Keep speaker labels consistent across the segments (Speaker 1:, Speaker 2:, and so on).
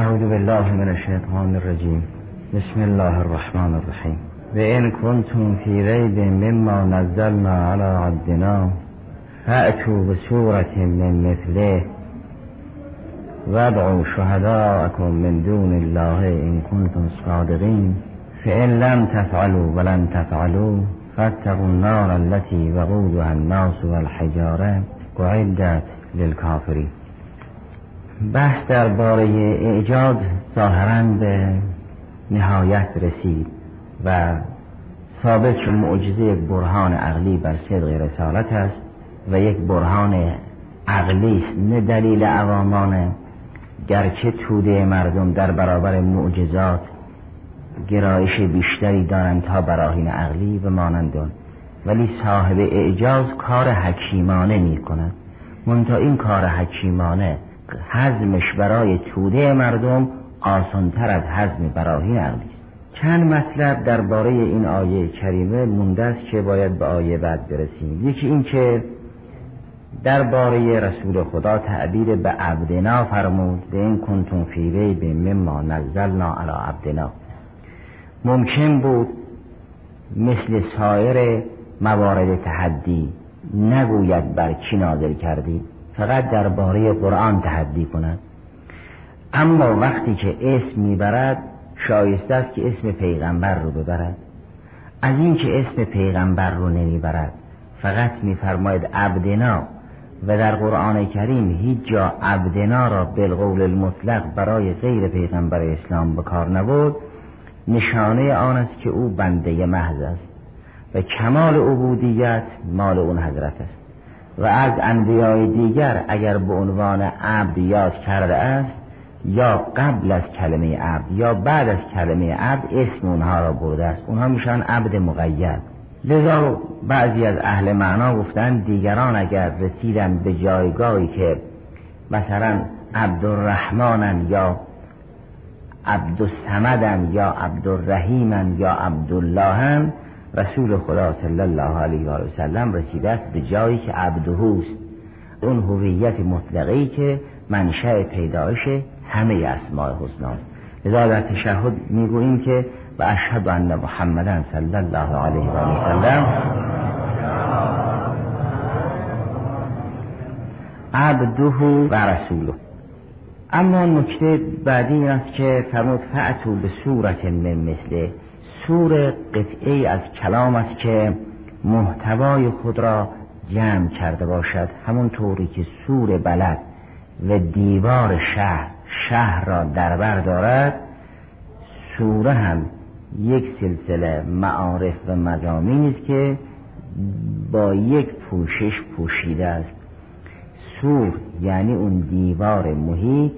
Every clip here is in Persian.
Speaker 1: أعوذ بالله من الشیطان الرجیم بسم الله الرحمن الرحیم و این کنتم فی ریب مما نزلنا على عبدنا فأتوا بسورة من مثله. وادعوا شهداءكم من دون الله إن كنتم صادقين. فإن لم تفعلوا ولن تفعلوا فاتقوا النار التي وقودها الناس والحجارة. وعدت للكافرين. بحث درباره اعجاز ظاهرا به نهایت رسید و ثابت شد معجزه یک برهان عقلی بر صدق رسالت است و یک برهان عقلی است. نه دلیل عوامانه گرچه توده مردم در برابر معجزات گرایش بیشتری دارند تا براهین عقلی و مانندون ولی صاحب اعجاز کار حکیمانه می کند این کار حکیمانه حزمش برای توده مردم آسانتر از حزم براهین است. چند مطلب درباره این آیه کریمه مونده است که باید به آیه بعد برسیم. یکی این که درباره رسول خدا تعبیر به عبدنا فرمود به این کنتم فی به مما نزلنا علی عبدنا. ممکن بود مثل سایر موارد تحدی نگوید بر کی نازل کردی؟ فقط درباره قرآن تحدی کند. اما وقتی که اسم می‌برد شایسته است که اسم پیغمبر رو ببرد. از این که اسم پیغمبر رو نمی‌برد فقط میفرماید عبدنا. و در قرآن کریم هیچ جا عبدنا را بالقول المطلق برای غیر پیغمبر اسلام به کار نبود نشانه آن است که او بنده محض است و کمال عبودیت مال اون حضرت است. و از انبیای دیگر اگر به عنوان عبد یاد کرده است یا قبل از کلمه عبد یا بعد از کلمه عبد اسم اونها را برده است. اونها میشن عبد مقید. لذا بعضی از اهل معنا گفتن دیگران اگر رسیدن به جایگاهی که مثلا عبدالرحمنن یا عبدالسمدن یا عبدالرحیمن یا عبداللهن رسول خدا صلی الله علیه و سلم رسیده است به جایی که عبدهوست اون هویت مطلقی که منشأ پیدایش همه اسماء حسناست لذا در تشهد می‌گوییم که و اشهد ان محمدا صلی الله علیه و سلم عبده و رسوله اما نکته بعدی این است که فرمود فعتو به صورت من مثله سور قطعه از کلام است که محتوای خود را جمع کرده باشد. همون طوری که سور بلد و دیوار شهر شهر را در دارد سوره هم یک سلسله معارف و مزامین است که با یک پوشش پوشیده است. سور یعنی اون دیوار محیط.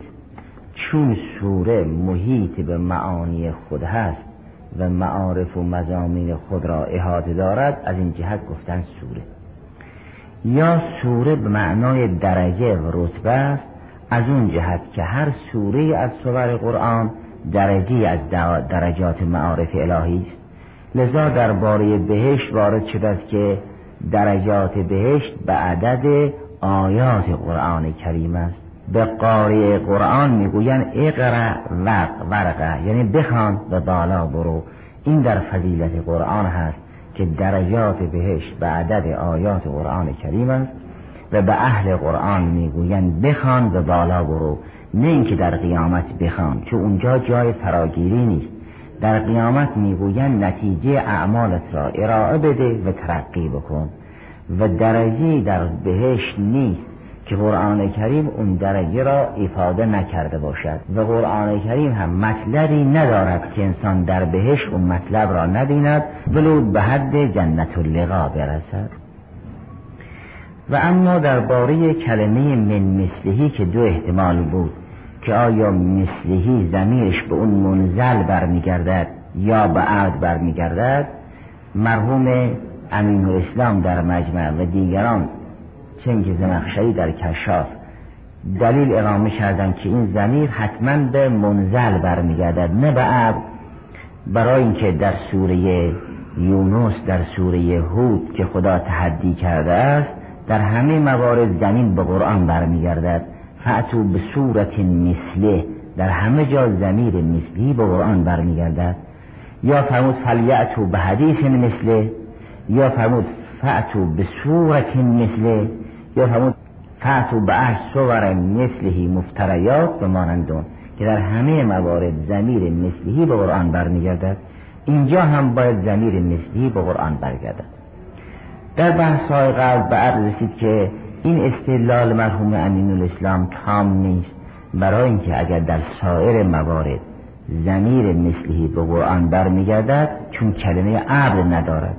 Speaker 1: چون سوره محیط به معانی خود هست و معارف و مزامین خود را احاطه دارد از این جهت گفتن سوره. یا سوره به معنای درجه و رتبه است از اون جهت که هر سوره از سور قرآن درجه از درجات معارف الهی است. لذا درباره بهشت وارد شده است که درجات بهشت به عدد آیات قرآن کریم است. به قاری قرآن می‌گوین اقرا ورق ورقه یعنی بخوان به بالا برو. این در فضیلت قرآن هست که درجات بهشت به عدد آیات قرآن کریم است و به اهل قرآن می‌گوین بخوان به بالا برو. نه اینکه در قیامت بخوان چون اونجا جای فراگیری نیست. در قیامت می‌گوین نتیجه اعمالت را ارائه بده و ترقی بکن. و درجه در بهشت نیست. که قرآن کریم اون درجه را افاده نکرده باشد و قرآن کریم هم مطلبی ندارد که انسان در بهش اون مطلب را نبیند ولود به حد جنت اللقا برسد. و اما درباره کلمه من مثلهی که دو احتمال بود که آیا مثلهی زمیرش به اون منزل برمیگردد یا به عهد برمیگردد مرحوم امین اسلام در مجمع و دیگران چنگ زمخشری در کشاف. دلیل اقامه کردن که این زمیر حتما به منزل برمیگردد نه به عبد برای اینکه در سوره یونس در سوره هود که خدا تحدی کرده است در همه موارد زمین به قرآن برمیگردد. فعتو به صورت مثله در همه جا زمیر مثلی به قرآن برمیگردد. یا فرمود فلیعتو به حدیث مثله یا فرمود فعتو به صورت مثله. یا فرمود فعتو به اش صور مثلهی مفتریات به مانندون که در همه موارد زمیر مثلی به قرآن برمیگردد اینجا هم باید زمیر مثلی به قرآن برگردد. در بحث های قبل به عرض رسید که این استدلال مرحوم امین الاسلام تام نیست. برای اینکه اگر در سایر موارد زمیر مثلی به قرآن برمیگردد چون کلمه عبد ندارد.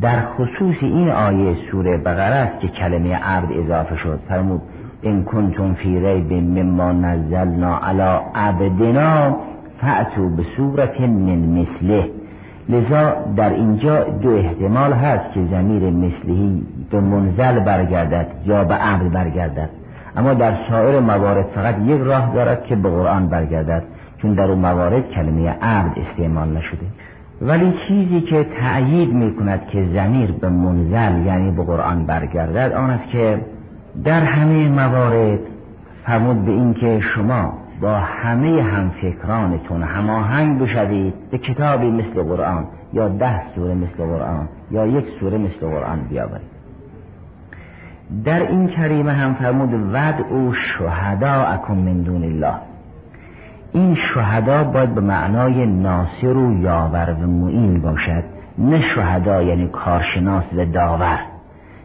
Speaker 1: در خصوص این آیه سوره بقره است که کلمه عبد اضافه شد. فرمود ان کنتم فی ریب مما نزلنا علی عبدنا فعتو به صورت من مثله. لذا در اینجا دو احتمال هست که زمیر مثلی به منزل برگردد یا به عبد برگردد. اما در سایر موارد فقط یک راه دارد که به قرآن برگردد چون در اون موارد کلمه عبد استعمال نشده. ولی چیزی که تأیید می کند که زمیر به منزل یعنی به قرآن برگردد آن است که در همه موارد فرمود به این که شما با همه همفکرانتون هماهنگ بشوید به کتابی مثل قرآن یا ده سوره مثل قرآن یا یک سوره مثل قرآن بیاورید. در این کریمه هم فرمود ود او شهدا اکن من دون الله این شهدا باید به معنای ناصر و یاور و معین باشد نه شهدا یعنی کارشناس و داور.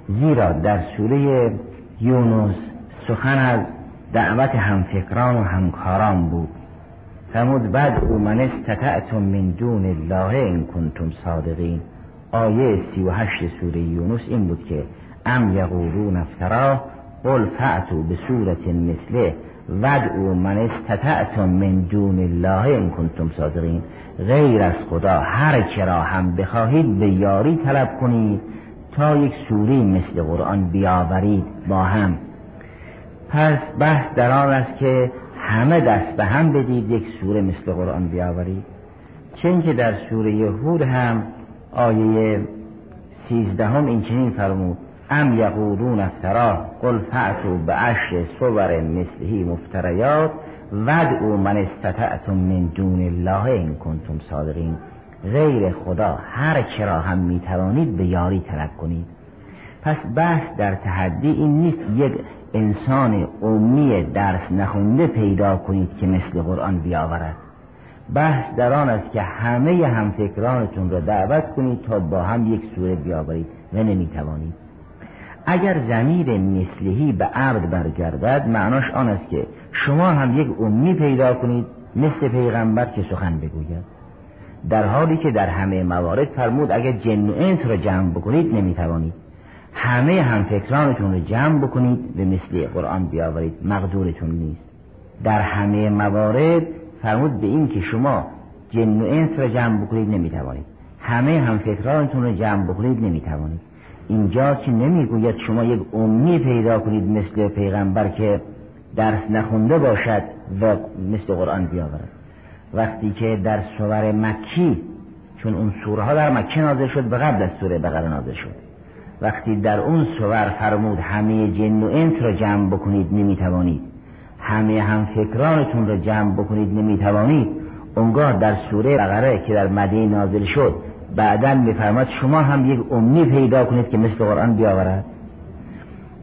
Speaker 1: زیرا در سوره یونس سخن از دعوت همفکران و همکاران بود. فرمود بعد او من استطعتم من دون الله این کنتم صادقین. آیه سی و هشت سوره یونس این بود که ام یقولون افترا قل فعتو به صورت مثله او من استطعتم من دون الله این کنتم صادقین. غیر از خدا هر کرا هم بخواهید به یاری طلب کنید تا یک سوری مثل قرآن بیاورید با هم. پس بحث در آن است که همه دست به هم بدید یک سوره مثل قرآن بیاورید. چون که در سوره هود هم آیه سیزدهم این چنین فرمود. ام یقولون افترا قل فعتو به عشر صور مثلهی مفتریات او من استطعتم من دون الله این کنتم صادقین. غیر خدا هر کرا هم می‌توانید به یاری طلب کنید. پس بحث در تحدی این نیست یک انسان امی درس نخونده پیدا کنید که مثل قرآن بیاورد. بحث در آن است که همه همفکرانتون را دعوت کنید تا با هم یک سوره بیاورید و نمی‌توانید. اگر زمیر مثلهی به عبد برگردد معناش آن است که شما هم یک امی پیدا کنید مثل پیغمبر که سخن بگوید. در حالی که در همه موارد فرمود اگر جن و انس را جمع بکنید نمی‌توانید. همه هم فکرانتون رو جمع بکنید به مثل قرآن بیاورید مقدورتون نیست. در همه موارد فرمود به این که شما جن و انس را جمع بکنید نمی‌توانید. همه هم فکرانتون رو جمع بکنید نمی‌توانید. اینجا که نمی‌گوید شما یک امی پیدا کنید مثل پیغمبر که درس نخونده باشد و مثل قرآن بیاورد. وقتی که در سور مکی چون اون سوره ها در مکه نازل شد به قبل از سوره بقره نازل شد. وقتی در اون سور فرمود همه جن و انس را جمع بکنید نمی‌توانید. همه هم فکرانتون را جمع بکنید نمی‌توانید. اونگاه در سوره بقره که در مدینه نازل شد بعدا میفرماد شما هم یک امی پیدا کنید که مثل قرآن بیاورد.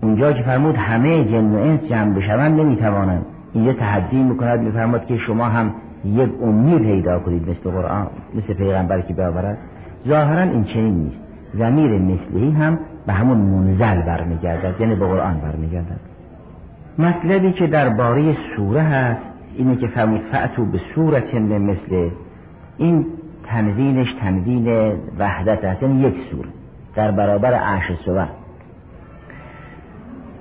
Speaker 1: اونجا که فرمود همه جن و انس جمع بشوند نمی‌توانند. اینجا تحدی می‌کند میفرماد که شما هم یک امی پیدا کنید مثل قرآن مثل پیغمبر که بیاورد. ظاهرا این چنین نیست. زمیر مثلی هم به همون منزل برمیگردد یعنی به قرآن برمیگردد. مطلبی که در باره سوره هست اینه که فرمود فعتو به صورت مثل این تنوینش تنوین وحدت هست یعنی یک سوره در برابر عرش سوره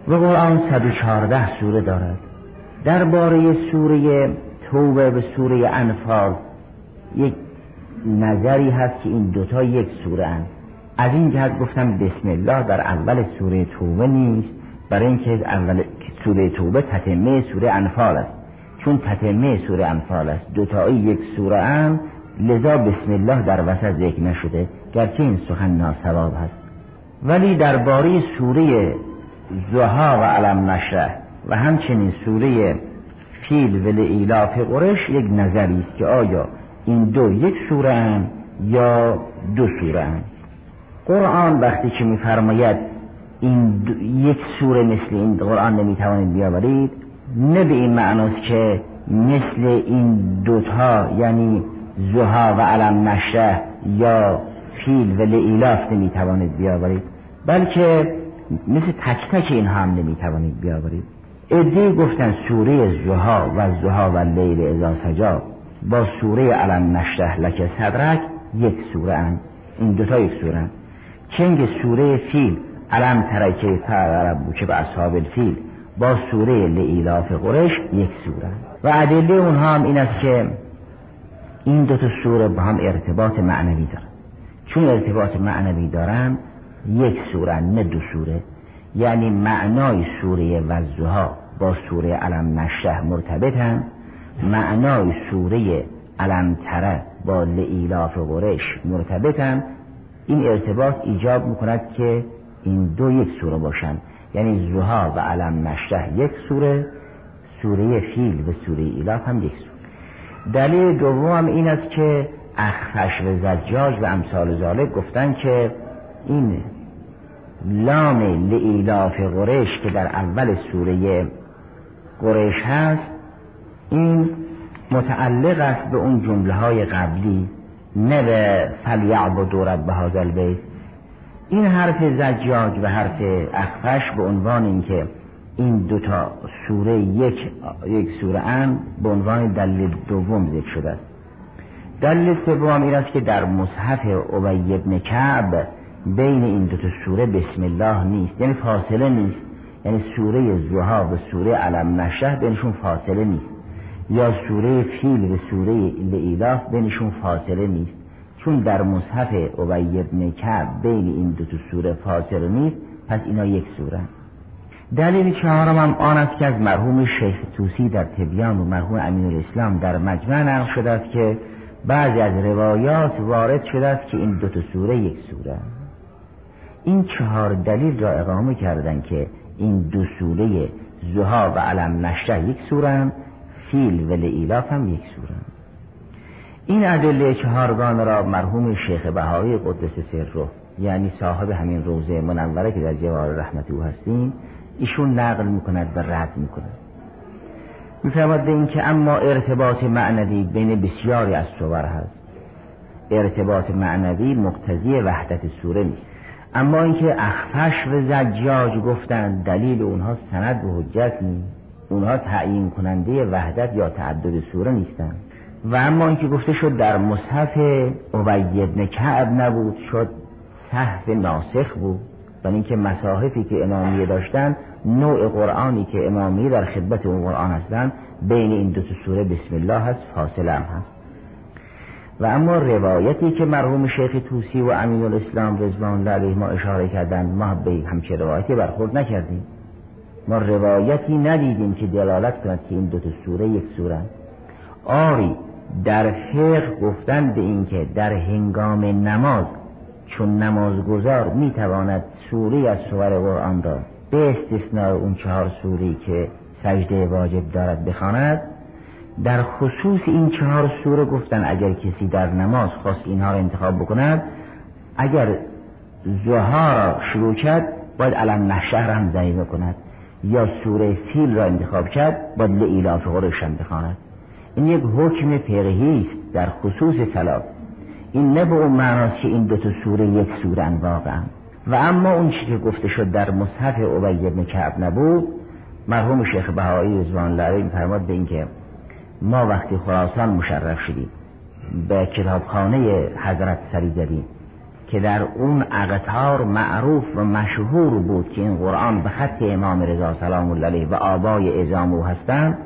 Speaker 1: و قرآن 114 سوره دارد. درباره سوره توبه به سوره انفال یک نظری هست که این دوتا یک سوره هست از این جهت گفتم بسم الله در اول سوره توبه نیست برای اینکه اول سوره توبه تتمه سوره انفال است. چون تتمه سوره انفال است دوتایی یک سوره هم لذا بسم الله در وسط ذکر نشده گرچه این سخن ناسواب هست. ولی درباره سوره زها و علم نشره و همچنین سوره فیل و لعیلاف قرش یک نظری است که آیا این دو یک سوره یا دو سوره قرآن وقتی که میفرماید این یک سوره مثل این قرآن نمی‌توانید بیاورید نه به این معناست که مثل این دوتا یعنی زها و علم نشه یا فیل و لعیلاف نمی‌توانید بیاورید بلکه مثل تک تک این هم نمی‌توانید بیاورید ادهی گفتن سوره زها و زها و لیل ازا سجا با سوره علم نشته لک صدرک یک سوره هم. این دوتا یک سوره هم. چنگ سوره فیل علم ترکه فرعرب که به اصحاب الفیل با سوره لعیلاف قرش یک سوره و ادله اونها هم این است که این دو تا سوره با هم ارتباط معنوی دارن. چون ارتباط معنوی دارن یک سوره نه دو سوره یعنی معنای سوره وزها با سوره علم نشه مرتبطن. معنای سوره علم تره با لعیلاف قرش مرتبطن. این ارتباط ایجاب می‌کند که این دو یک سوره باشند یعنی زها و علم نشه یک سوره سوره فیل و سوره ایلاف هم یک سوره دلیل دوم این است که اخفش و زجاج و امثال ذالک گفتن که این لام لعیلاف قریش که در اول سوره قریش هست این متعلق است به اون جمله های قبلی نه به فلیعبد رب هذا البیت. این حرف زجاج و حرف اخفش به عنوان اینکه این دوتا سوره یک یک سوره ان به عنوان دلیل دوم ذکر شده. است دلیل سوم این است که در مصحف ابی ابن کعب بین این دو سوره بسم الله نیست. یعنی فاصله نیست. یعنی سوره زها و سوره علم نشه بینشون فاصله نیست. یا سوره فیل و سوره لعیلاف بینشون فاصله نیست. چون در مصحف ابی ابن کعب بین این دو سوره فاصله نیست پس اینا یک سوره. دلیل چهارم هم آن است که از مرحوم شیخ توسی در تبیان و مرحوم امین الاسلام در مجمع نقل شده است که بعضی از روایات وارد شده است که این دو سوره یک سوره این چهار دلیل را اقامه کردن که این دو سوره زها و علم نشه یک سوره فیل و لعیلاف هم یک سوره این ادله چهارگان را مرحوم شیخ بهایی قدس سر رو یعنی صاحب همین روزه منوره که در جوار رحمت او هستیم ایشون نقل می‌کند و رد می‌کند. میفرماد به اینکه اما ارتباط معنوی بین بسیاری از صور هست. ارتباط معنوی مقتضی وحدت سوره نیست. اما اینکه اخفش و زجاج گفتند دلیل اونها سند و حجت نیست. اونها تعیین کننده وحدت یا تعدد سوره نیستند. و اما اینکه گفته شد در مصحف عبی ابن کعب نبود شد صحف ناسخ بود. و اینکه مصاحفی که امامیه داشتن نوع قرآنی که امامیه در خدمت اون قرآن هستند بین این دو سوره بسم الله هست فاصله هم هست. و اما روایتی که مرحوم شیخ توسی و امین الاسلام رضوان الله علیه ما اشاره کردن ما به همچه روایتی برخورد نکردیم. ما روایتی ندیدیم که دلالت کند که این دو سوره یک سوره آری در فقه گفتن به اینکه در هنگام نماز چون نمازگزار می‌تواند سوری از سور قرآن را به استثناء اون چهار سوری که سجده واجب دارد بخواند در خصوص این چهار سوره گفتن اگر کسی در نماز خواست اینها را انتخاب بکند اگر زها را شروع کرد باید علم نشهر هم ضعیفه کند یا سوره فیل را انتخاب کرد باید لعیلاف قرش هم بخواند. این یک حکم فقهی است در خصوص سلات این نه به اون معناست که این دو تا سوره یک سوره واقعا و اما اون چی که گفته شد در مصحف عبی بن کعب نبود مرحوم شیخ بهایی رضوان الله فرماد به اینکه ما وقتی خراسان مشرف شدیم به کتابخانه حضرت سری زدیم که در اون اقتار معروف و مشهور بود که این قرآن به خط امام رضا سلام الله علیه و آبای ازام او هستند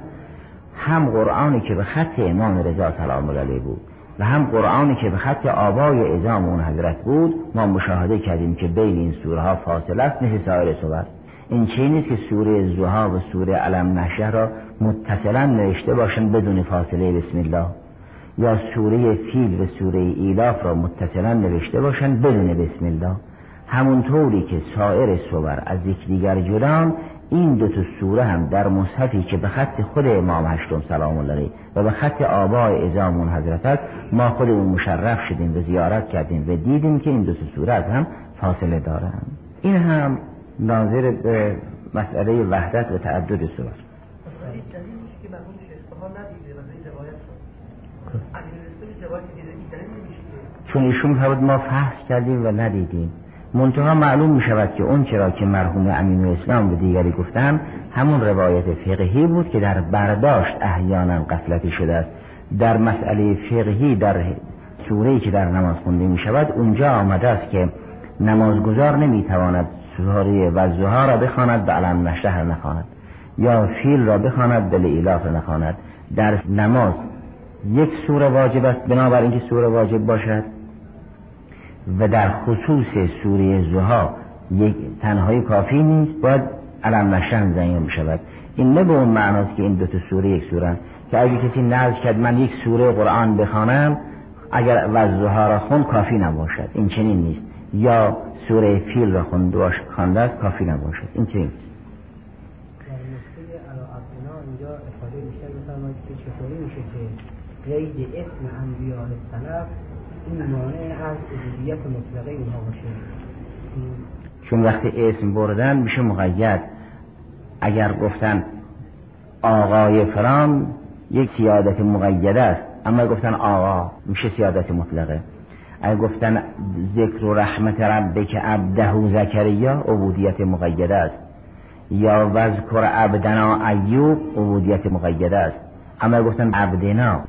Speaker 1: هم قرآنی که به خط امام رضا سلام الله علیه بود. و هم قرآنی که به خط آبای ازام اون حضرت بود ما مشاهده کردیم که بین این سوره ها فاصله است مثل سایر سور این چه نیست که سوره زها و سوره علم نشه را متصلا نوشته باشن بدون فاصله بسم الله. یا سوره فیل و سوره ایلاف را متصلا نوشته باشن بدون بسم الله. همونطوری که سایر سور از دیگر جدان این دو تا سوره هم در مصحفی که به خط خود امام هشتم سلام الله و به خط آبای ازامون حضرت ما خودمون مشرف شدیم و زیارت کردیم و دیدیم که این دو تا سوره از هم فاصله دارن این هم ناظر به مسئله وحدت و تعدد سوره چون ایشون ما فحص کردیم و ندیدیم. منتها معلوم می شود که اون چرا که مرحوم امین اسلام به دیگری گفتن همون روایت فقهی بود که در برداشت احیانا قفلتی شده است. در مسئله فقهی در سوره که در نماز خونده می شود اونجا آمده است که نمازگزار نمی تواند سوره و را بخواند به علم نشهر نخواند یا فیل را بخواند به ایلاف نخواند. در نماز یک سوره واجب است بنابراین اینکه سوره واجب باشد. و در خصوص سوره زها یک تنهایی کافی نیست باید علم نشن زنیم بشود. این نه به اون معناست که این دو تا سوره یک سوره که اگه کسی نزد کرد من یک سوره قرآن بخوانم اگر وزها را خون کافی نباشد. این چنین نیست. یا سوره فیل را خوانده است کافی نباشد. این چنین نیست.
Speaker 2: قید این مانع از مطلقه باشه.
Speaker 1: چون وقتی اسم بردن میشه مقید. اگر گفتن آقای فرام یک سیادت مقیده است اما گفتن آقا میشه سیادت مطلقه. اگر گفتن ذکر و رحمت ربک عبده و زکریا عبودیت مقیده است. یا وذکر عبدنا ایوب عبودیت مقیده است. اما گفتن عبدنا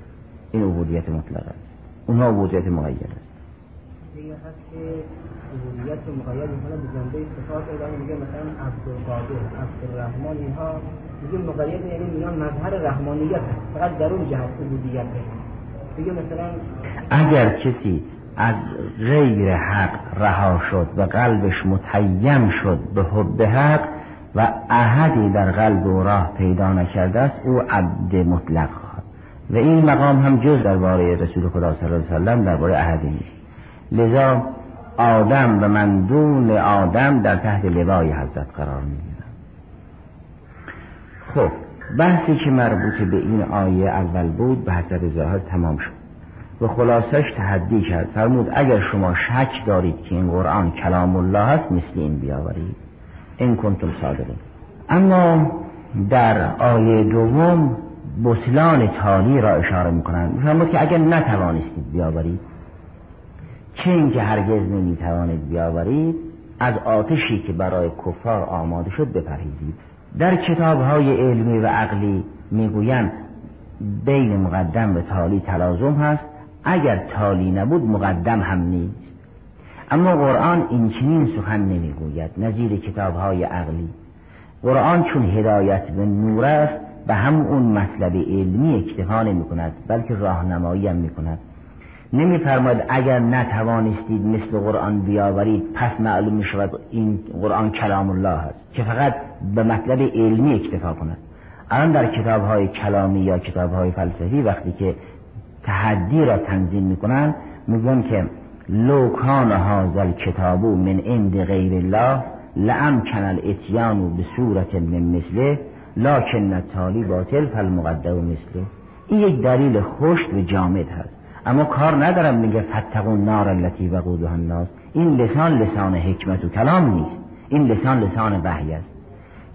Speaker 1: این عبودیت مطلقه. است اونها عبودیت مقید است.
Speaker 2: رو مقید می‌کنه به جنبه صفات اعلام میگه مثلا عبدالقادر عبدالرحمن اینها میگه مقید یعنی اینا مظهر رحمانیت فقط در اون جهت عبودیت دیگه مثلا
Speaker 1: اگر کسی از غیر حق رها شد و قلبش متیم شد به حب حق و احدی در قلب و راه پیدا نکرده است او عبد مطلق و این مقام هم جز درباره رسول خدا صلی الله علیه وسلم درباره احدی نیست. لذا آدم و من دون آدم در تحت لوای حضرت قرار می‌گیرم خب بحثی که مربوط به این آیه اول بود به حضرت ظاهر تمام شد. و خلاصش تحدی کرد. فرمود اگر شما شک دارید که این قرآن کلام الله هست مثل این بیاورید. این کنتم صادقین. اما در آیه دوم بطلان تالی را اشاره می‌کنند. میفرمود که اگر نتوانستید بیاورید چه اینکه هرگز نمی‌توانید بیاورید از آتشی که برای کفار آماده شد بپرهیزید. در کتاب های علمی و عقلی می‌گویند بین مقدم و تالی تلازم هست. اگر تالی نبود مقدم هم نیست. اما قرآن این چنین سخن نمی‌گوید نظیر کتاب های عقلی. قرآن چون هدایت به نور است به هم اون مطلب علمی اکتفا نمی کند بلکه راهنمایی هم می کند نمیفرماید اگر نتوانستید مثل قرآن بیاورید پس معلوم می شود این قرآن کلام الله است که فقط به مطلب علمی اکتفا کند. الان در کتاب های کلامی یا کتاب های فلسفی وقتی که تحدی را تنظیم می‌کنن میگن که لو کان هذا کتابو من عند غیر الله لامکن الاتیان به صورت من مثله. لکن تالی باطل فالمقدم مثله. این یک دلیل خشک و جامد هست. اما کار ندارم میگه فتقون نار التي وقودها الناس. این لسان لسان حکمت و کلام نیست. این لسان لسان وحی است.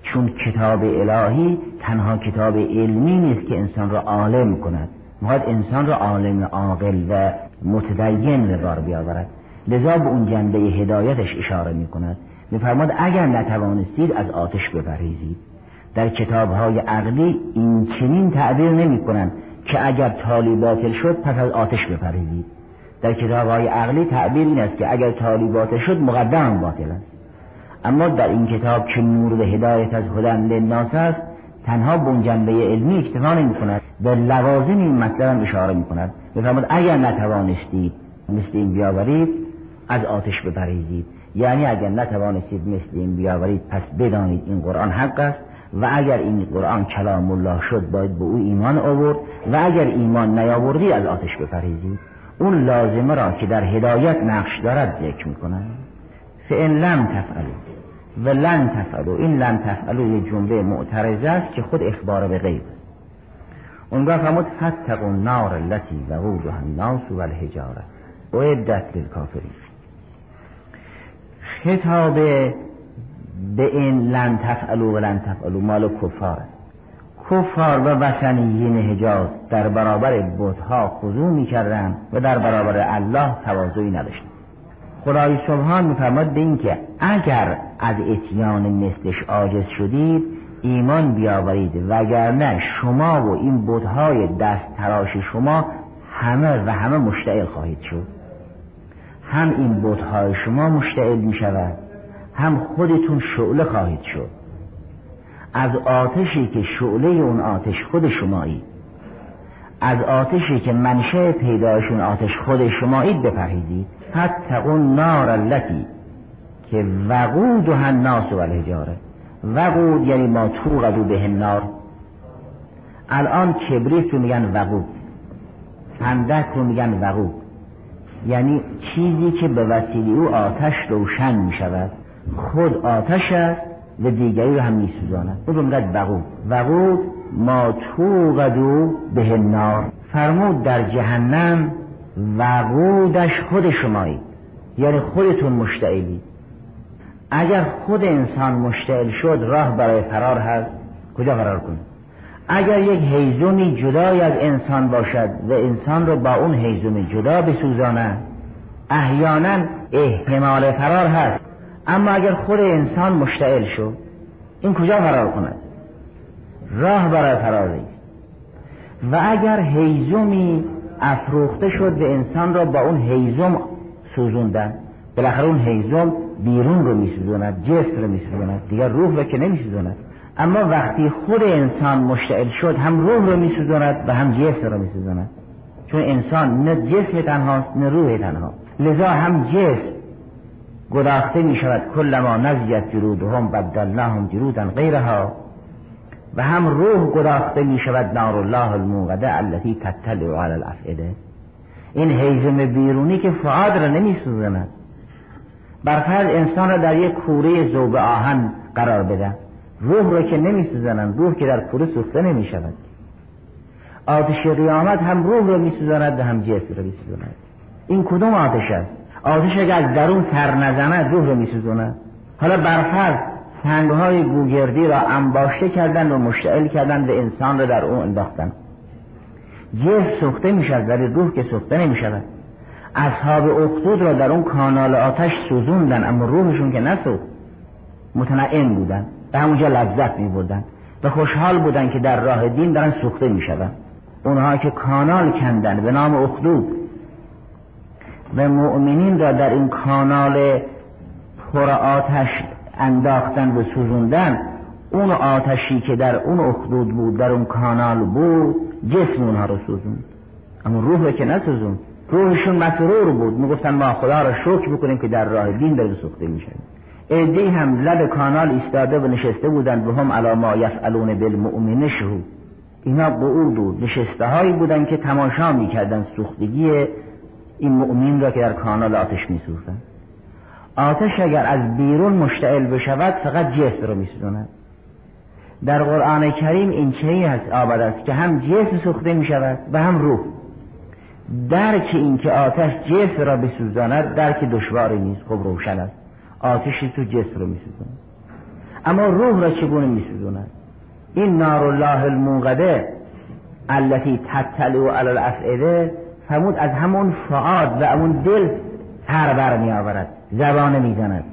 Speaker 1: چون کتاب الهی تنها کتاب علمی نیست که انسان را عالم کند. می‌خواد انسان را عالم عاقل و متدین به بار بیاورد. لذا به اون جنبه هدایتش اشاره می‌کند. میفرماد اگر نتوانستید از آتش بپریزید در کتاب های عقلی این چنین تعبیر نمی کنن که اگر تالی باطل شد پس از آتش بپریزید در کتاب های عقلی تعبیر این است که اگر تالی باطل شد مقدم باطل است. اما در این کتاب که نور هدایت از هدن للناس است تنها به جنبه علمی اکتفا نمی کند به لوازم این مطلب اشاره می کند بفرماد اگر نتوانستید مثل این بیاورید از آتش بپریزید. یعنی اگر نتوانستید مثل این بیاورید پس بدانید این قرآن حق است. و اگر این قرآن کلام الله شد باید به او ایمان آورد و اگر ایمان نیاوردی از آتش بپریزید اون لازمه را که در هدایت نقش دارد ذکر می‌کنن فان لم تفعلوا و لن تفعلو این لن تفعلو یه جمله معترضه است که خود اخبار به غیب. اونگاه فرمود فتقوا النار التي وقودها الناس والحجاره اعدت للکافرین. خطاب به این لن تفعلو و لن تفعلو مال کفار. کفار و وطنیین حجاز در برابر بتها خضوع می‌کردند و در برابر الله تواضعی نداشتند خدای سبحان میفرماد به اینکه اگر از اتیان مثلش عاجز شدید ایمان بیاورید وگرنه شما و این بودهای دست تراش شما همه و همه مشتعل خواهید شد. هم این بودهای شما مشتعل می شود هم خودتون شعله خواهید شد. از آتشی که شعله اون آتش خود شمایی. از آتشی که منشه پیدایشون آتش خود شمایید بپرهیزید. فتقون نار التي که وقود و الناس و الهجاره وقود یعنی ما توقدو به نار. الان کبریت رو میگن وقود. فندک رو میگن وقود. یعنی چیزی که به وسیله او آتش روشن می‌شود. خود آتش است و دیگری رو هم میسوزاند. او رو میگن وقود. وقود ما توقدو به نار فرمود در جهنم وقودش خود شمایی. یعنی خودتون مشتعلی. اگر خود انسان مشتعل شد راه برای فرار هست. کجا فرار کنه؟ اگر یک حیزومی جدای از انسان باشد و انسان رو با اون حیزومی جدا بسوزاند احیانا احتمال فرار هست. اما اگر خود انسان مشتعل شد این کجا فرار کند؟ راه برای فرار نیست و اگر حیزومی افروخته شد و انسان را با اون حیزم سوزوندن بالاخره اون حیزم بیرون رو میسوزوند جسم رو میسوزوند دیگر روح رو که نمیسوزوند. اما وقتی خود انسان مشتعل شد هم روح رو میسوزوند و هم جسم رو میسوزوند. چون انسان نه جسم تنهاست نه روح تنها. لذا هم جسم گداخته می شود کلما نزیت جرودهم بدلناهم جرودا غیرها. و هم روح گداخته می شود نار الله الموقده التي تطلع على الافعده این حیزم بیرونی که فعاد را نمی سوزند برفرض انسان را در یک کوره زوب آهن قرار بدن روح را که نمی سوزنند روح که در کوره سوخته نمی شود آتش قیامت هم روح را می سوزند و هم جسم را می سوزند این کدوم آتش است؟ آتش اگر از درون سر نزند روح سوزند حالا برفرض سنگهای گوگردی را انباشته کردن و مشتعل کردن به انسان را در اون انداختن جسم سوخته می شود ولی روح که سوخته نمی شود اصحاب اخدود را در اون کانال آتش سوزوندن اما روحشون که نسوخت. متنعم بودن به همونجا لذت می بودن و خوشحال بودن که در راه دین دارن سوخته می شود اونها که کانال کندن به نام اخدود و مؤمنین را در این کانال پر آتش انداختن و سوزوندن اون آتشی که در اون اخدود بود در اون کانال بود جسم اونها رو سوزوند. اما روح که نسوزوند روحشون مسرور بود. می‌گفتن ما خدا را شکر بکنیم که در راه دین داره سوخته میشه ایدی هم لب کانال ایستاده و نشسته بودند و هم علا ما یفعلون بالمؤمن شهود اینا قعود و نشسته هایی بودن که تماشا می‌کردن سوختگی این مؤمن را که در کانال آتش میسوختن آتش اگر از بیرون مشتعل بشود فقط جسم رو میسوزند در قرآن کریم این چنین هست آباد است که هم جسم سوخته می شود و هم روح. درک این که آتش جسم را بسوزاند درک دشواری نیست خب روشن است. آتشی تو جسم رو میسوزاند. اما روح را چگونه میسوزاند؟ این نار الله الموقده التي تطلع علی الافعده فرمود از همون فعاد و همون دل تر بر می آورد زبانه می‌زند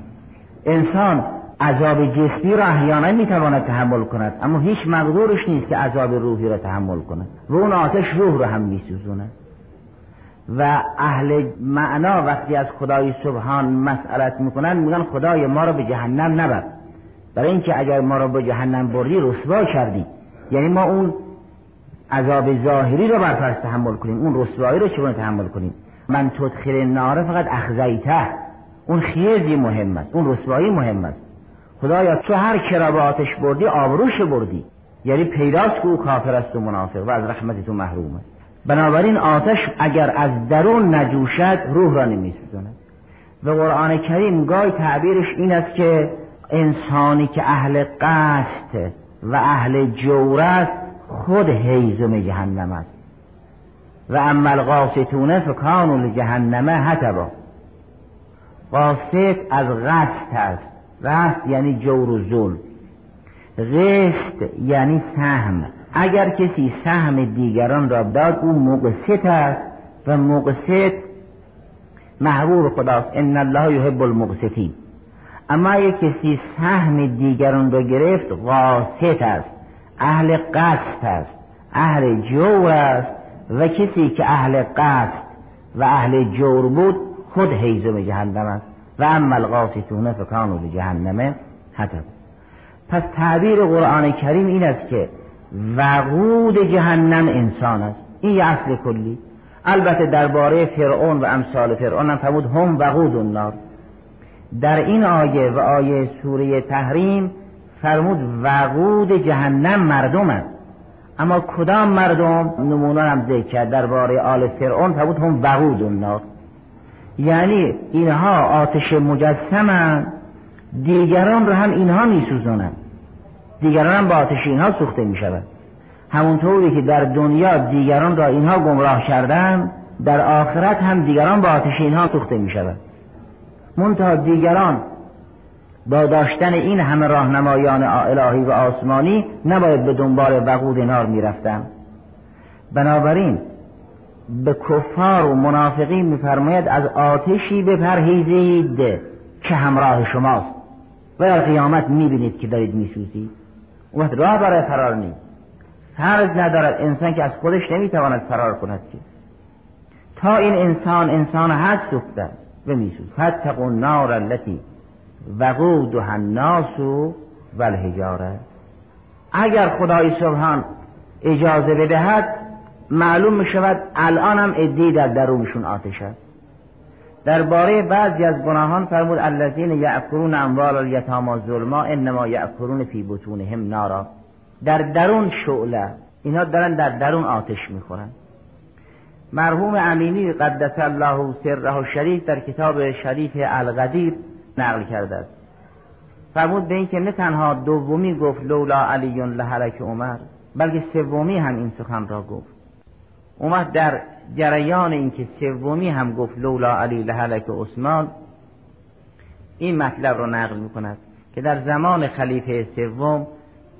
Speaker 1: انسان عذاب جسمی را احیانا می‌تواند تحمل کند اما هیچ مقدورش نیست که عذاب روحی را تحمل کند. و اون آتش روح را هم میسوزوند و اهل معنا وقتی از خدای سبحان مسئلت می‌کنن میگن خدای ما را به جهنم نبر. برای اینکه اگر ما را به جهنم بردی رسوا کردی. یعنی ما اون عذاب ظاهری رو بر تحمل کنیم. اون رسوایی رو چگونه تحمل کنیم؟ من تدخل ناره فقط اخزیته. اون خیزی مهم اون رسوایی مهم است. خدایا تو هر کرا به آتش بردی آبروش بردی. یعنی پیداست که او کافر است و منافق و از رحمت تو محروم است. بنابراین آتش اگر از درون نجوشد روح را نمیسوزاند. و قرآن کریم گای تعبیرش این است که انسانی که اهل قصد و اهل جور است خود حیزم جهنم است. و اما القاسطون فکانو لجهنم حتبا. قاسط از قصد است. قصد یعنی جور و ظلم. غشت یعنی سهم. اگر کسی سهم دیگران را داد او مقصد است و مقصد محبوب خداست. ان الله یحب المقسطین. اما یک کسی سهم دیگران را گرفت قاسط است. اهل قصد است اهل جور است و کسی که اهل قصد و اهل جور بود خود حیزم جهنم است. و اما القاسطون فکانو به جهنم حتب پس تعبیر قرآن کریم این است که وقود جهنم انسان است. این یه اصل کلی. البته درباره فرعون و امثال فرعون هم فرمود هم وقود النار. در این آیه و آیه سوره تحریم فرمود وقود جهنم مردم است اما کدام مردم؟ نمونه هم ذکر کرد درباره آل فرعون فرمود هم وقود النار. یعنی اینها آتش مجسمن دیگران رو هم اینها میسوزونن. دیگران هم با آتش اینها سوخته می‌شود همونطوری که در دنیا دیگران را اینها گمراه کردن در آخرت هم دیگران با آتش اینها سوخته می‌شود منتها دیگران با داشتن این همه راهنمایان الهی و آسمانی نباید به دنبال وقود نار می‌رفتن بنابراین به کفار و منافقین میفرماید از آتشی بپرهیزید که همراه شماست. و در قیامت می‌بینید که دارید میسوزید. وقت راه برای فرار نیست فرض ندارد انسان که از خودش نمی‌تواند فرار کند که. تا این انسان انسان هست سوخته و میسوز فتقوا النار التي وقودها الناس والحجاره اگر خدای سبحان اجازه بدهد معلوم می شود الان هم ادهی در درونشون آتش است. درباره بعضی از گناهان فرمود الذین یأکلون اموال الیتاما ظلما انما یأکلون فی بطونهم نارا. در درون شعله اینا دارن در درون آتش می‌خورن. مرحوم امینی قدس الله سره شریف در کتاب شریف القدیر نقل کرده است. فرمود به اینکه نه تنها دومی گفت لولا علی لحلک عمر بلکه سومی هم این سخن را گفت. اومد در جریان اینکه سومی هم گفت لولا علی لحلک عثمان این مطلب رو نقل می‌کند که در زمان خلیفه سوم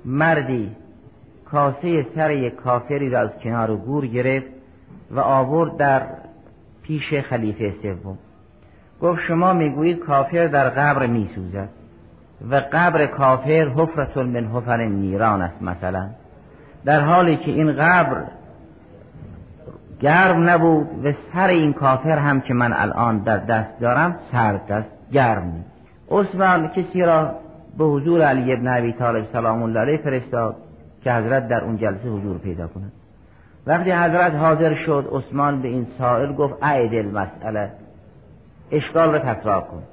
Speaker 1: مردی کاسه سر یک کافری را از کنار گور گرفت و آورد در پیش خلیفه سوم. گفت شما می‌گویید کافر در قبر میسوزد و قبر کافر حفرت من حفر نیران است مثلا در حالی که این قبر گرم نبود و سر این کافر هم که من الان در دست دارم سرد است گرم عثمان کسی را به حضور علی ابن ابی طالب سلام الله علیه فرستاد که حضرت در اون جلسه حضور پیدا کند. وقتی حضرت حاضر شد عثمان به این سائل گفت عید المسئله اشکال را تکرار کن.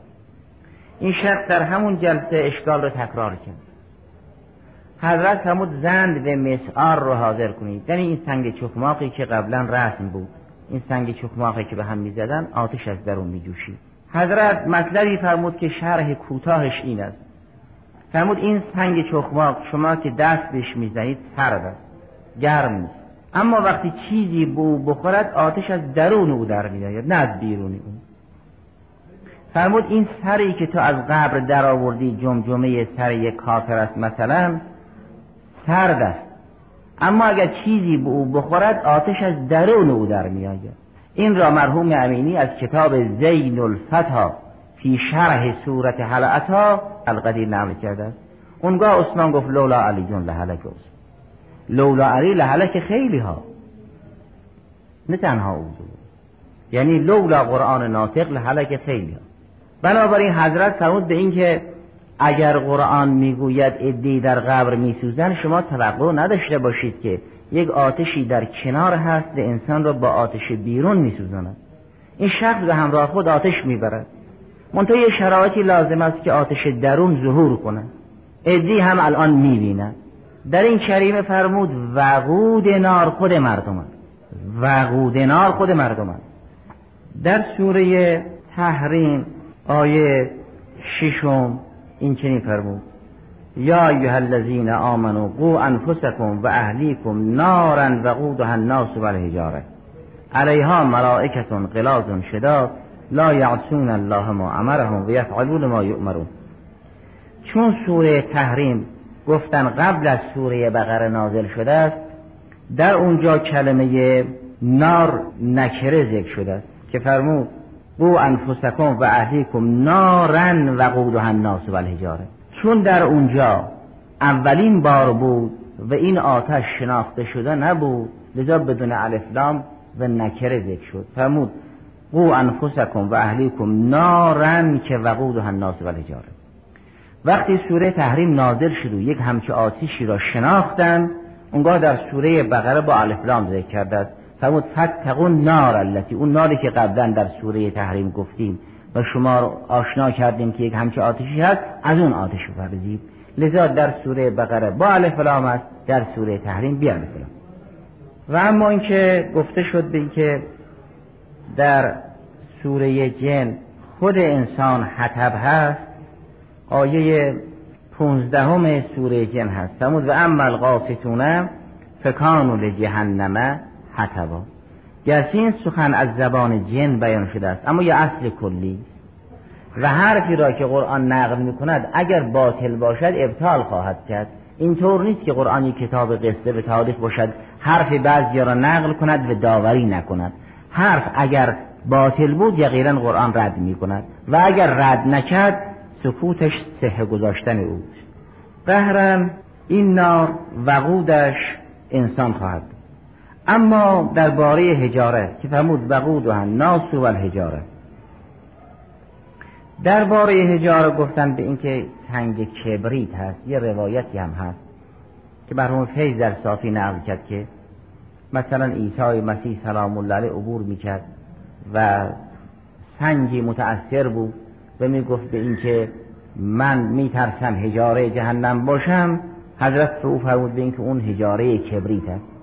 Speaker 1: این شخص در همون جلسه اشکال را تکرار کرد. حضرت فرمود زند به مسعار رو حاضر کنید. یعنی این سنگ چخماقی که قبلا رسم بود. این سنگ چخماقی که به هم می‌زدن آتش از درون میجوشید. حضرت مطلبی فرمود که شرح کوتاهش این است. فرمود این سنگ چخماق شما که دست بهش می‌زنید سرد است گرم نیست. اما وقتی چیزی بو بخورد آتش از درون او در میآید نه از بیرون او. فرمود این سری که تو از قبر در آوردی جمجمه سر یک کافر است مثلا سرد است. اما اگر چیزی به او بخورد آتش از درون او در میآید. این را مرحوم امینی از کتاب زین الفتا فی شرح صورت حلعتا القدیر نقل کرده است. اونگاه عثمان گفت لولا علی جون لحلک لولا علی لحلک خیلی ها. نه تنها او یعنی لولا قرآن ناطق لحلک خیلی ها. بنابراین حضرت فرمود به اینکه اگر قرآن می‌گوید ادی در قبر میسوزن شما توقع نداشته باشید که یک آتشی در کنار هست و انسان را با آتش بیرون میسوزاند. این شخص به همراه خود آتش می‌برد. منتها یه شرایطی لازم است که آتش درون ظهور کنه. ادی هم الان می‌بینن در این کریمه فرمود وقود نار خود مردم وقود نار خود مردم در سوره تحریم آیه ششم این چنین فرمود یا ایها الذین آمنوا قو انفسکم و اهلیکم نارا وقودها الناس والحجاره علیها ملائکتون غلاظ شداد لا یعصون الله ما امرهم و یفعلون ما یؤمرون. چون سوره تحریم گفتن قبل از سوره بقره نازل شده است در اونجا کلمه نار نکره ذکر شده است که فرمود قو انفسکم و اهلیکم نارن و قودها الناس و الحجاره چون در اونجا اولین بار بود و این آتش شناخته شده نبود لذا بدون الفلام و نکره ذکر شد. فرمود قو انفسکم و اهلیکم نارن که وقودها الناس و الحجاره وقتی سوره تحریم نازل شد و یک همچه آتیشی را شناختن اونگاه در سوره بقره با الفلام ذکر کرده است. فرمود فتقون نار التي اون ناری که قبلا در سوره تحریم گفتیم و شما رو آشنا کردیم که یک همچه آتشی هست از اون آتش فرزید لذا در سوره بقره با الفلام است در سوره تحریم بی الفلام و اما اینکه گفته شد به اینکه در سوره جن خود انسان حتب هست آیه پونزدهم سوره جن هست. فرمود و اما القاسطون فکانو لجهنم حتبا گرچه این سخن از زبان جن بیان شده است اما یه اصل کلی. و حرفی را که قرآن نقل می کند اگر باطل باشد ابطال خواهد کرد. اینطور نیست که قرآن یک کتاب قصه به تاریخ باشد حرف بعضی را نقل کند و داوری نکند. حرف اگر باطل بود یقینا قرآن رد می کند و اگر رد نکرد سکوتش سه گذاشتن او قهرم این نار وقودش انسان خواهد اما درباره هجاره که فرمود وقود و ناس و الهجاره. درباره هجاره گفتن به اینکه تنگ کبریت هست یه روایتی هم هست که مرحوم فیض در صافی نقل کرد که مثلا عیسی مسیح سلام الله علیه عبور می‌کرد و سنگی متأثر بود و می‌گفت به اینکه من میترسم هجاره جهنم باشم. حضرت او فرمود به اینکه اون هجاره کبریت است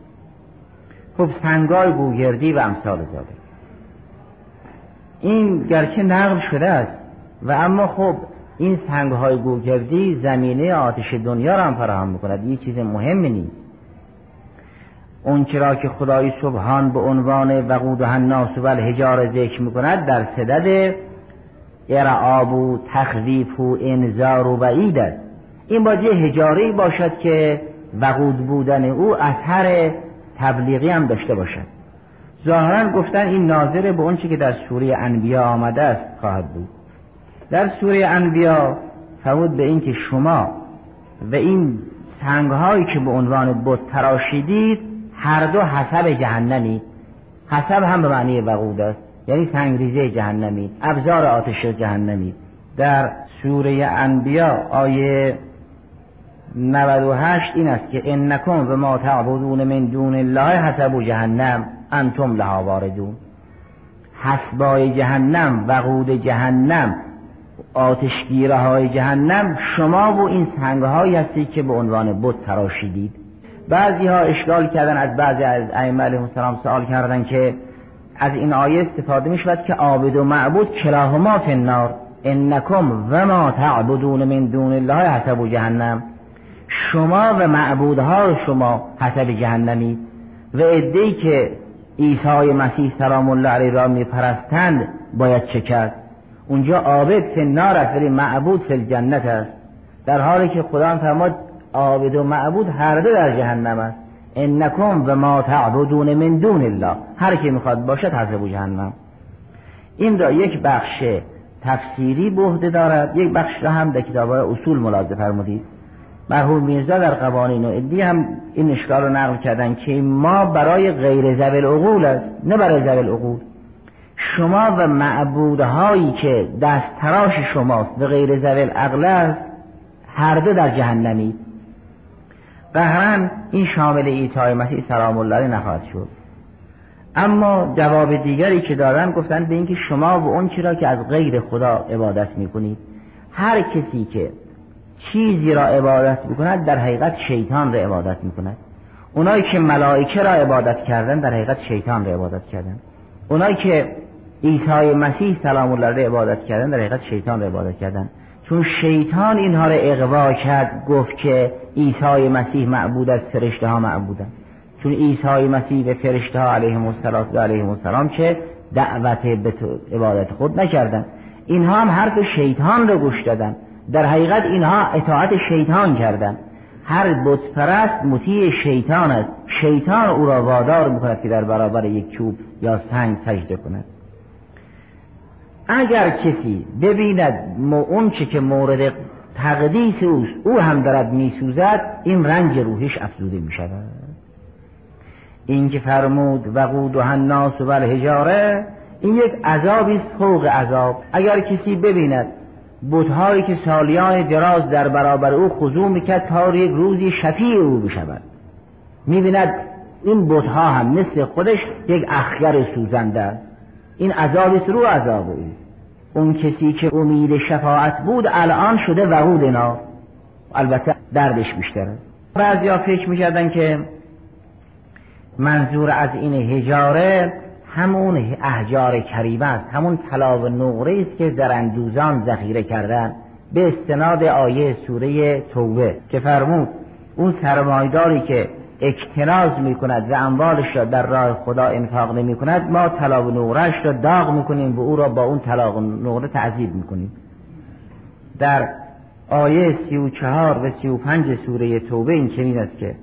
Speaker 1: خب سنگای گوگردی و امثال زاده. این گرچه نقل شده است و اما خب این سنگ های گوگردی زمینه آتش دنیا را هم فراهم می‌کند. یه چیز مهمی نیست. اون چرا که خدای سبحان به عنوان وقود و الناس و الحجار ذکر می‌کند در صدد ارعاب و تخویف و انذار و وعید است. این باید یه هجاری باشد که وقود بودن او اثر تبلیغی هم داشته باشد. ظاهرا گفتن این ناظر به اون که در سوره انبیا آمده است خواهد بود. در سوره انبیا فرمود به این که شما و این سنگهایی که به عنوان بت تراشیدید هر دو حسب جهنمی. حسب هم به معنی وقود است. یعنی سنگریزه جهنمی ابزار آتش جهنمی. در سوره انبیا آیه 98 این است که انکم و ما تعبدون من دون الله حسب جهنم انتم لها واردون. حسبای جهنم وقود جهنم آتشگیره های جهنم شما و این سنگ هایی هستی که به عنوان بت تراشیدید. بعضی ها اشکال کردن از بعضی از ائمه علیهم السلام سوال کردن که از این آیه استفاده می شود که عابد و معبود کلاهما فی النار. انکم و ما تعبدون من دون الله حسب جهنم. شما و معبودها شما حسب جهنمی و ادهی که عیسی مسیح سلام الله علیه را میپرستند باید چه کرد؟ اونجا عابد فی نار است ولی معبود فی جنت است. در حالی که خدا فرماد عابد و معبود هر دو در جهنم است. انکم و ما تعبدون من دون الله. هر کی می‌خواد باشد حسب جهنم. این را یک بخش تفسیری بهده دارد یک بخش را هم در کتاب اصول ملاحظه فرمودید. مرحوم میرزا در قوانین و ادی هم این اشکال رو نقل کردن که ما برای غیر زبل عقول است نه برای زبل عقول. شما و معبودهایی که دست تراش شماست و غیر زبل عقل است هر دو در جهنمی. قهرن این شامل ایتای مسیح سلام الله نخواهد شد. اما جواب دیگری که دارن گفتن به اینکه شما و اون چرا که از غیر خدا عبادت می‌کنید هر کسی که چیزی را عبادت می‌کند در حقیقت شیطان را عبادت می‌کند. اونایی که ملائکه را عبادت کردن در حقیقت شیطان را عبادت کردن. اونایی که عیسی مسیح سلام الله را عبادت کردن در حقیقت شیطان را عبادت کردن. چون شیطان اینها را اقوا کرد گفت که عیسی مسیح معبود از فرشته ها معبودن چون عیسی مسیح به فرشته ها علیهم السلام و علیهم السلام که دعوت به عبادت خود نکردن. اینها هم حرف شیطان رو گوش دادن. در حقیقت اینها اطاعت شیطان کردند هر بت پرست مطیع شیطان است. شیطان او را وادار می‌کند که در برابر یک چوب یا سنگ سجده کند. اگر کسی ببیند اون چه که مورد تقدیس اوست او هم دارد میسوزد این رنج روحش افزوده می شود این که فرمود وقود و هناس و الهجاره این یک عذابی است فوق عذاب. اگر کسی ببیند بتهایی که سالیان دراز در برابر او خضوع می‌کرد تا یک روزی شفیع او بشود. می‌بیند این بتها هم مثل خودش یک اخگر سوزنده است. این عذابی رو عذاب او. اون کسی که امید شفاعت بود الان شده وقود اینا. البته دردش بیشتره. بعضی فکر می‌کردن که منظور از این هجاره همون احجار کریمه است همون طلا و نقره است که در اندوزان ذخیره کردن. به استناد آیه سوره توبه که فرمود اون سرمایداری که اکتناز می کند و اموالش را در راه خدا انفاق نمی کند ما طلا و نقرهش را داغ می کنیم و او را با اون طلا و نقره تعذیب می کنیم در آیه سی و چهار و سی و پنج سوره توبه این چنین است که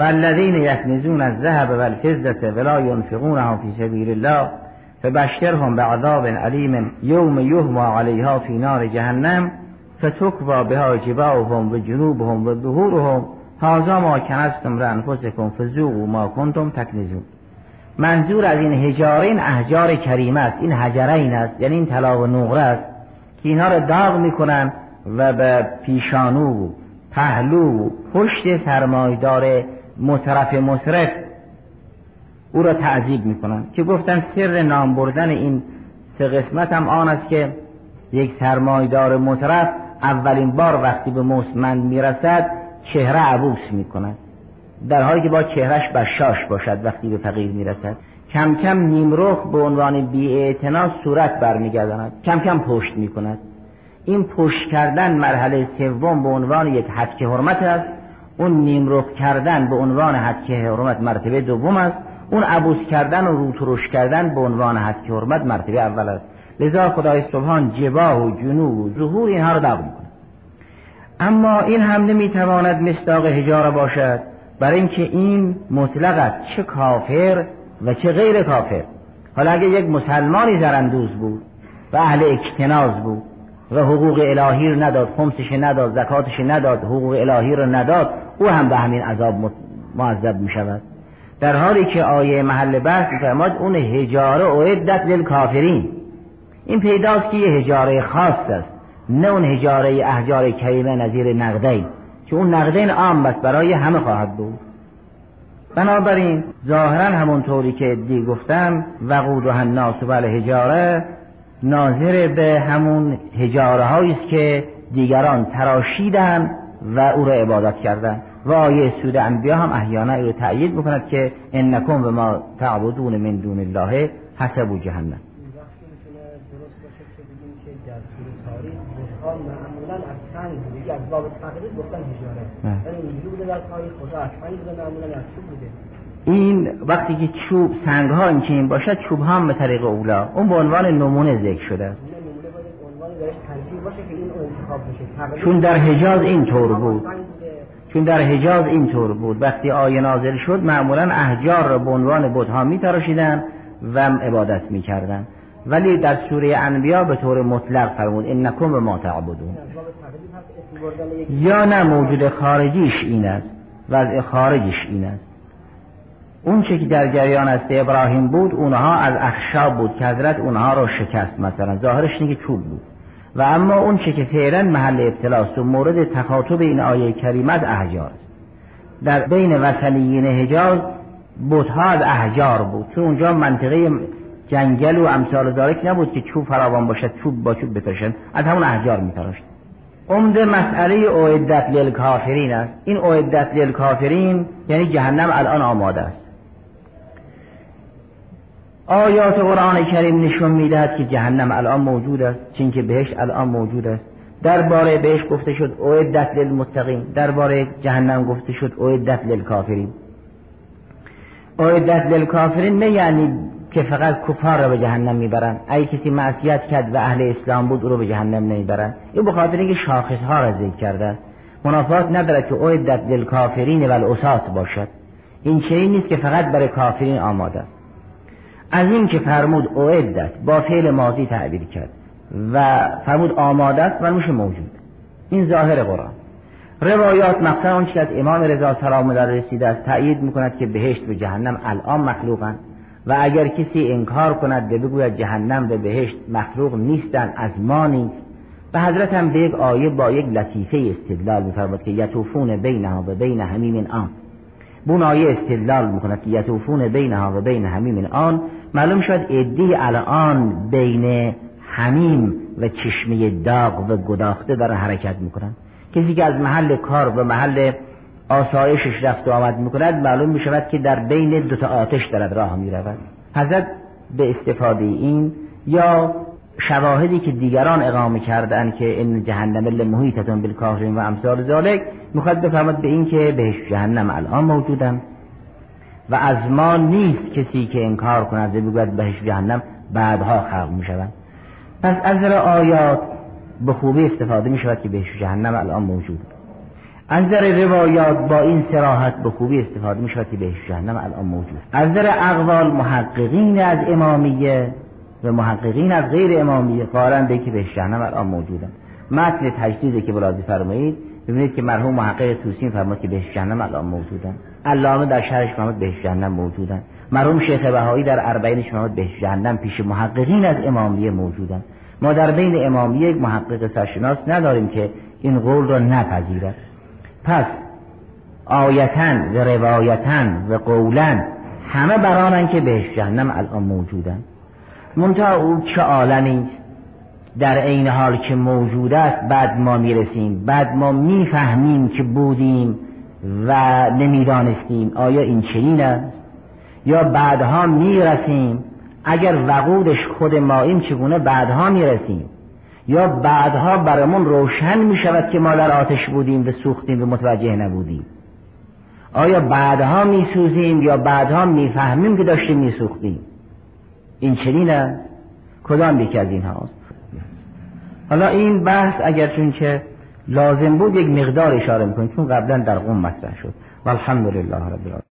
Speaker 1: والذین یکنزون الذهب والفضة ولا ينفقونها في سبيل الله فبشرهم بعذاب علیم یوم یهما علیها فی نار جهنم فتکوا بها جباههم و جنوبهم و ظهورهم. هازا ما کنستم لانفسکم فذوقوا ما کنتم تکنزون. منظور از این هجاره این احجار کریمه است این حجره این است یعنی این طلا و نقره است که اینها را داغ می‌کنن و به پیشانو پهلو پشت سرمایدار مصرف مصرف او را تعذیب می‌کنن که گفتن سر نام بردن این سه قسمت هم آن است که یک سرمایدار مصرف اولین بار وقتی به موسمند می‌رسد چهره عبوس می‌کند. در حالی که با چهرش بشاش باشد وقتی به فقیر می‌رسد. کم کم نیمرخ به عنوان بی صورت برمیگرداند. کم کم پشت می‌کند. این پشت کردن مرحله سوم به عنوان یک حد حرمت است. اون نیمرخ کردن به عنوان حد حرمت مرتبه دوم است. اون عبوس کردن و روترش کردن به عنوان حد حرمت مرتبه اول است. لذا خدای سبحان جباه و جنوب و ظهور اینها رو داغ می‌کنه. اما این هم نمی‌تواند مصداق هجاره باشد برای اینکه این مطلق است چه کافر و چه غیر کافر. حالا اگه یک مسلمانی زرندوز بود و اهل اکتناز بود و حقوق الهی رو نداد خمسش نداد زکاتش نداد حقوق الهی رو نداد او هم به همین عذاب معذب می شود در حالی که آیه محل بحث میفرماد اون هجاره اعدت للکافرین. این پیداست که یه هجاره خاص است نه اون هجاره احجار کریمه نظیر نقدین. که اون نقدین عام است برای همه خواهد بود. بنابراین ظاهرا همونطوری که دی گفتم وقود و الناس و هجاره ناظر به همون هجاره است که دیگران تراشیدن و او را عبادت کردن و آیه سود انبیا هم احیانا او رو تأیید بکند که انکم و ما تعبدون من دون الله حسب جهنم. این وقتی که چوب سنگ ها این چنین باشد چوب هم به طریق اولا. اون به عنوان نمونه ذکر شده. است چون در حجاز این طور بود. چون در حجاز این طور بود. وقتی آیه نازل شد معمولا احجار را به عنوان بتها می تراشیدن و عبادت می کردن. ولی در سوره انبیا به طور مطلق فرمود انکم ما تعبدون. یا نه موجود خارجیش این است وضع خارجیش این است. اون چه که در جریان است ابراهیم بود اونها از اخشاب بود که حضرت اونها رو شکست مثلا. ظاهرش نگه چوب بود. و اما اون چه که فعلا محل ابتلاست و مورد تخاطب این آیه کریمت احجار. در بین وطنیین حجاز بودها از احجار بود. چون اونجا منطقه جنگل و امثال دارک نبود که چوب فراوان باشد چوب با چوب بتاشن از همون احجار میتراشت. عمده مسئله اوعدت للکافرین است. این اوعدت للکافرین یعنی جهنم الان آماده است. آیات قرآن کریم نشون می‌دهد که جهنم الان موجود است چون که بهش الان موجود است. درباره بهش گفته شد اعدت للمتقین. درباره جهنم گفته شد اعدت للکافرین. اعدت للکافرین نه یعنی که فقط کفار رو به جهنم می‌برن اگه کسی معصیت کرد و اهل اسلام بود او رو به جهنم نمی‌برن این به خاطر اینکه شاخص ها را ذکر کرده منافات نداره که اعدت للکافرین و الاسات باشد. این چنین نیست که فقط برای کافرین آماده است. از این که فرمود اعدت با فعل ماضی تعبیر کرد و فرمود آماده است و موجود. این ظاهر قرآن. روایات مقصد آنچه از امام رضا سلام الله رسیده است تأیید می‌کند که بهشت و جهنم الان مخلوقند و اگر کسی انکار کند و بگوید جهنم و بهشت مخلوق نیستند از ما نیست. و حضرت هم به یک آیه با یک لطیفه استدلال میفرماد که یطوفون بینها و بین همیم آن. بون آیه استدلال می‌کند که یطوفون بینها و بین همیم آن معلوم شد ادی الان بین همیم و چشمه داغ و گداخته دارن حرکت می‌کنن. کسی که از محل کار و محل آسایشش رفت و آمد می‌کند معلوم می‌شود که در بین دوتا آتش دارد راه می‌رود. حضرت به استفاده این یا شواهدی که دیگران اقامه کردن که این جهنم لمحیطتون بالکافرین و امثال ذالک می‌خواد بفرماد به این که بهش جهنم الان موجودن. و از ما نیست کسی که انکار کند و بگوید بهش جهنم بعدها خلق می‌شوند پس از آیات به خوبی استفاده می شود که بهش جهنم الان موجود. از نظر روایات با این سراحت به خوبی استفاده می شود که بهش جهنم الان موجود. از نظر اقوال محققین از امامیه و محققین از غیر امامیه قارن به که بهش جهنم الان موجودن متن تجدیدی که بلازی فرمایید. ببینید که مرحوم محقق توسین فرمود که بهش جهنم الان موجودن علامه در شرش فرمود بهش جهنم موجودن. مرحوم شیخ بهایی در اربعینش فرمود بهش جهنم پیش محققین از امامیه موجودن. ما در بین امامیه یک محقق سرشناس نداریم که این قول را نپذیرد. پس آیتن و روایتن و قولن همه برانن که بهش جهنم الان موجودن. منتها او چه عالمی در عین حال که موجود است بعد ما می‌رسیم. بعد ما می‌فهمیم که بودیم. و نمی‌دانستیم آیا این چنین است یا بعدها می‌رسیم. اگر وقودش خود ما این چگونه بعدها می‌رسیم؟ یا بعدها برامون روشن می شود که ما در آتش بودیم و سوختیم و متوجه نبودیم؟ آیا بعدها می سوزیم یا بعدها می فهمیم که داشتیم می سوختیم این چنین کدام یکی از این حالا این بحث اگر چون که لازم بود یک مقدار اشاره می‌کنیم چون قبلا در قوم مطرح شد. والحمد لله رب العالمین.